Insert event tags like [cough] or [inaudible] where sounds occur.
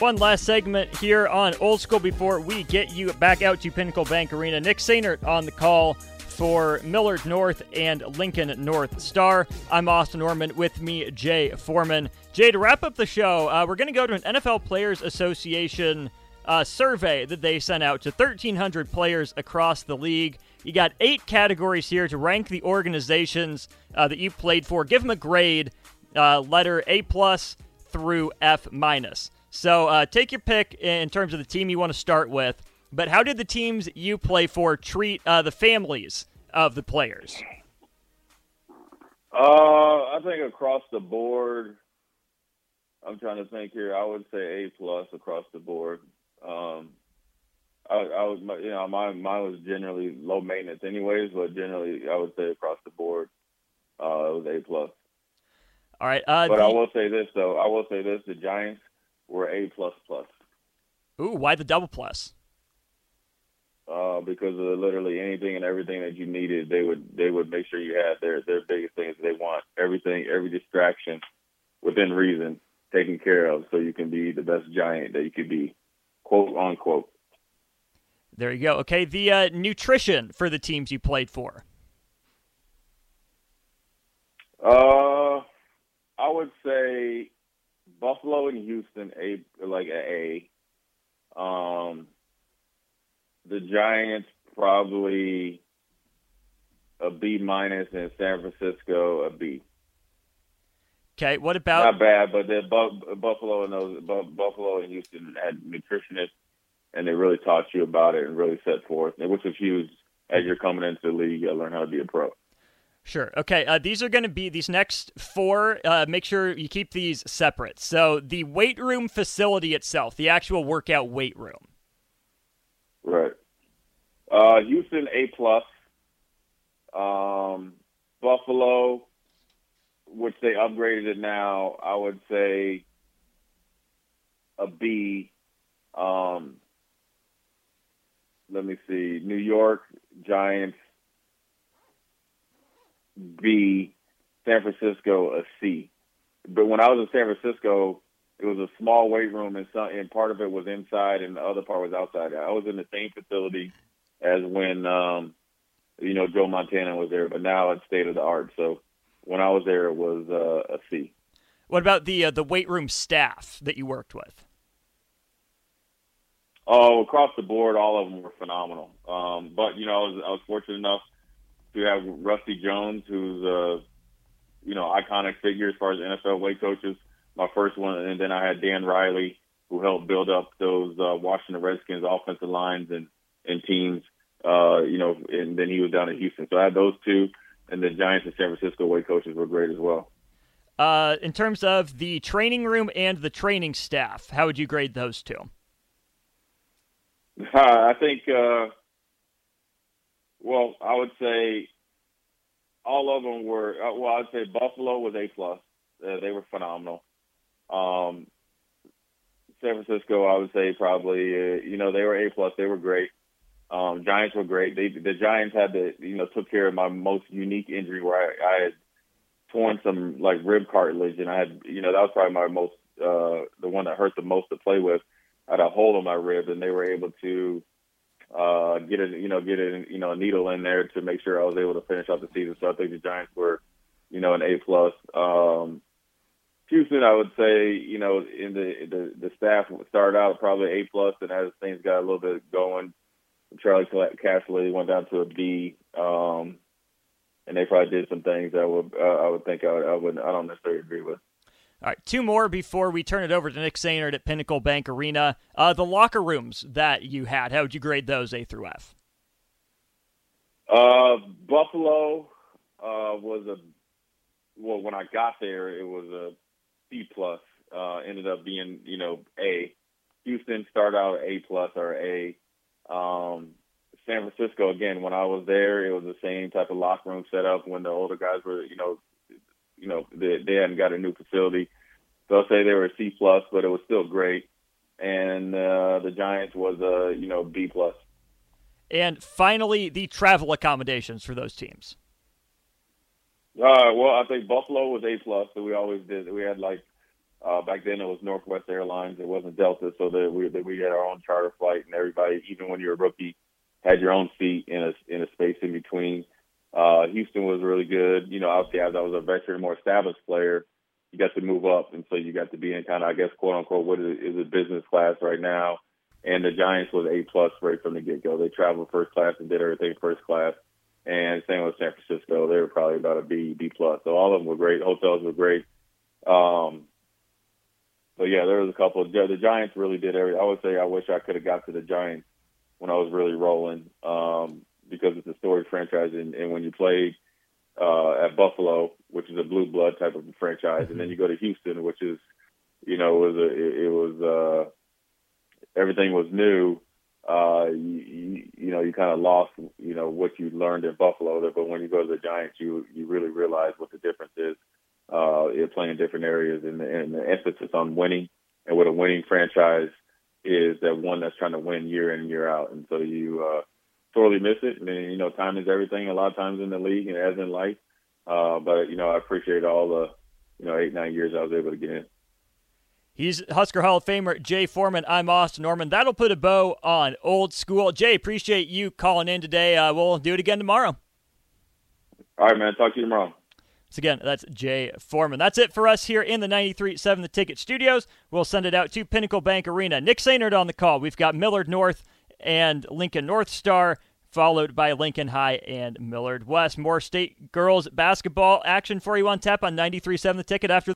One last segment here on Old School before we get you back out to Pinnacle Bank Arena. Nick Sainert on the call for Millard North and Lincoln North Star. I'm Austin Norman with me, Jay Foreman. Jay, to wrap up the show, uh, we're going to go to an NFL Players Association uh, survey that they sent out to 1,300 players across the league. You got eight categories here to rank the organizations uh, that you've played for. Give them a grade, uh, letter A plus through F minus. So uh, take your pick in terms of the team you want to start with. But how did the teams you play for treat uh, the families of the players? Uh, I think across the board, I'm trying to think here. I would say A plus across the board. Um, I, I was, you know, mine, mine was generally low maintenance, anyways. But generally, I would say across the board, uh, it was A plus. All right, uh, but the, I will say this though. I will say this: the Giants were A plus plus. Ooh, why the double plus? Uh, because of literally anything and everything that you needed, they would they would make sure you had their their biggest things they want everything every distraction within reason taken care of, so you can be the best giant that you could be, quote unquote. There you go. Okay, the uh, nutrition for the teams you played for. Uh, I would say Buffalo and Houston, a like a A. Um, the Giants probably a B minus, and San Francisco a B. Okay, what about not bad, but the Buffalo and those Buffalo and Houston had nutritionists, and they really taught you about it and really set forth, which was huge as you're coming into the league. You learn how to be a pro. Sure. Okay. Uh, these are going to be these next four. Uh, make sure you keep these separate. So the weight room facility itself, the actual workout weight room. Right. Uh, Houston A plus. Um, Buffalo, which they upgraded it now, I would say a B. Um, let me see. New York Giants B, San Francisco a C. But when I was in San Francisco, it was a small weight room, and some and part of it was inside, and the other part was outside. I was in the same facility as when um, you know Joe Montana was there, but now it's state of the art. So when I was there, it was uh, a C. What about the uh, the weight room staff that you worked with? Oh, across the board, all of them were phenomenal. Um, but you know, I was, I was fortunate enough to have Rusty Jones, who's a you know iconic figure as far as NFL weight coaches. My first one, and then I had Dan Riley, who helped build up those uh, Washington Redskins offensive lines and and teams. Uh, you know, and then he was down in Houston. So I had those two, and the Giants and San Francisco weight coaches were great as well. Uh, in terms of the training room and the training staff, how would you grade those two? Uh, [laughs] I think uh, well, I would say all of them were. Uh, well, I'd say Buffalo was A plus. Uh, they were phenomenal. Um, San Francisco, I would say probably. Uh, you know, they were A plus. They were great. Um, Giants were great. They, the Giants had to, you know, took care of my most unique injury where I, I had torn some like rib cartilage, and I had, you know, that was probably my most, uh, the one that hurt the most to play with. I had a hole in my rib, and they were able to uh, get a you know get a you know a needle in there to make sure I was able to finish out the season. So I think the Giants were you know an A plus. Um, Houston, I would say you know in the the, the staff started out probably A plus, and as things got a little bit going, Charley Casserly went down to a B. Um, and they probably did some things that would uh, I would think I, would, I would I don't necessarily agree with. All right, two more before we turn it over to Nick Sainert at Pinnacle Bank Arena. Uh, the locker rooms that you had, how would you grade those, A through F? Uh, Buffalo uh, was a well. When I got there, it was a C plus. Uh, ended up being you know A. Houston started out A plus or A. Um, San Francisco again. When I was there, it was the same type of locker room setup. When the older guys were you know you know they, they hadn't got a new facility. I'll say they were a C plus, but it was still great. And uh, the Giants was a you know B plus. And finally, the travel accommodations for those teams. Uh, well, I think Buffalo was A plus, so we always did. We had like Uh, back then it was Northwest Airlines. It wasn't Delta, so that we that we had our own charter flight, and everybody, even when you're a rookie, had your own seat in a in a space in between. Uh, Houston was really good. You know, obviously as I was a veteran, more established player, you got to move up, and so you got to be in kind of, I guess, quote unquote, what is, is a business class right now. And the Giants was A plus right from the get go. They traveled first class and did everything first class. And same with San Francisco. They were probably about a B B plus. So all of them were great. Hotels were great. Um, but yeah, there was a couple. Of, the Giants really did everything. I would say I wish I could have got to the Giants when I was really rolling um, because it's a storied franchise. And, and when you played uh, at Buffalo, which is a blue blood type of franchise, mm-hmm. and then you go to Houston, which is, you know, it was a, it, it was uh, everything was new. Uh, you, you, you know, you kind of lost, you know, what you learned in Buffalo. There, but when you go to the Giants, you you really realize what the difference is uh, you're playing different areas and the, and the emphasis on winning and what a winning franchise is that one that's trying to win year in and year out. And so you uh, totally miss it. I mean, you know, time is everything a lot of times in the league and as in life. Uh, but, you know, I appreciate all the, you know, eight, nine years I was able to get in. He's Husker Hall of Famer Jay Foreman. I'm Austin Norman. That'll put a bow on old school. Jay, appreciate you calling in today. Uh, we'll do it again tomorrow. All right, man. Talk to you tomorrow. So again, that's Jay Foreman. That's it for us here in the 93.7 The Ticket Studios. We'll send it out to Pinnacle Bank Arena. Nick Sainert on the call. We've got Millard North and Lincoln North Star, followed by Lincoln High and Millard West. More state girls basketball action for you on tap on 93.7 The Ticket after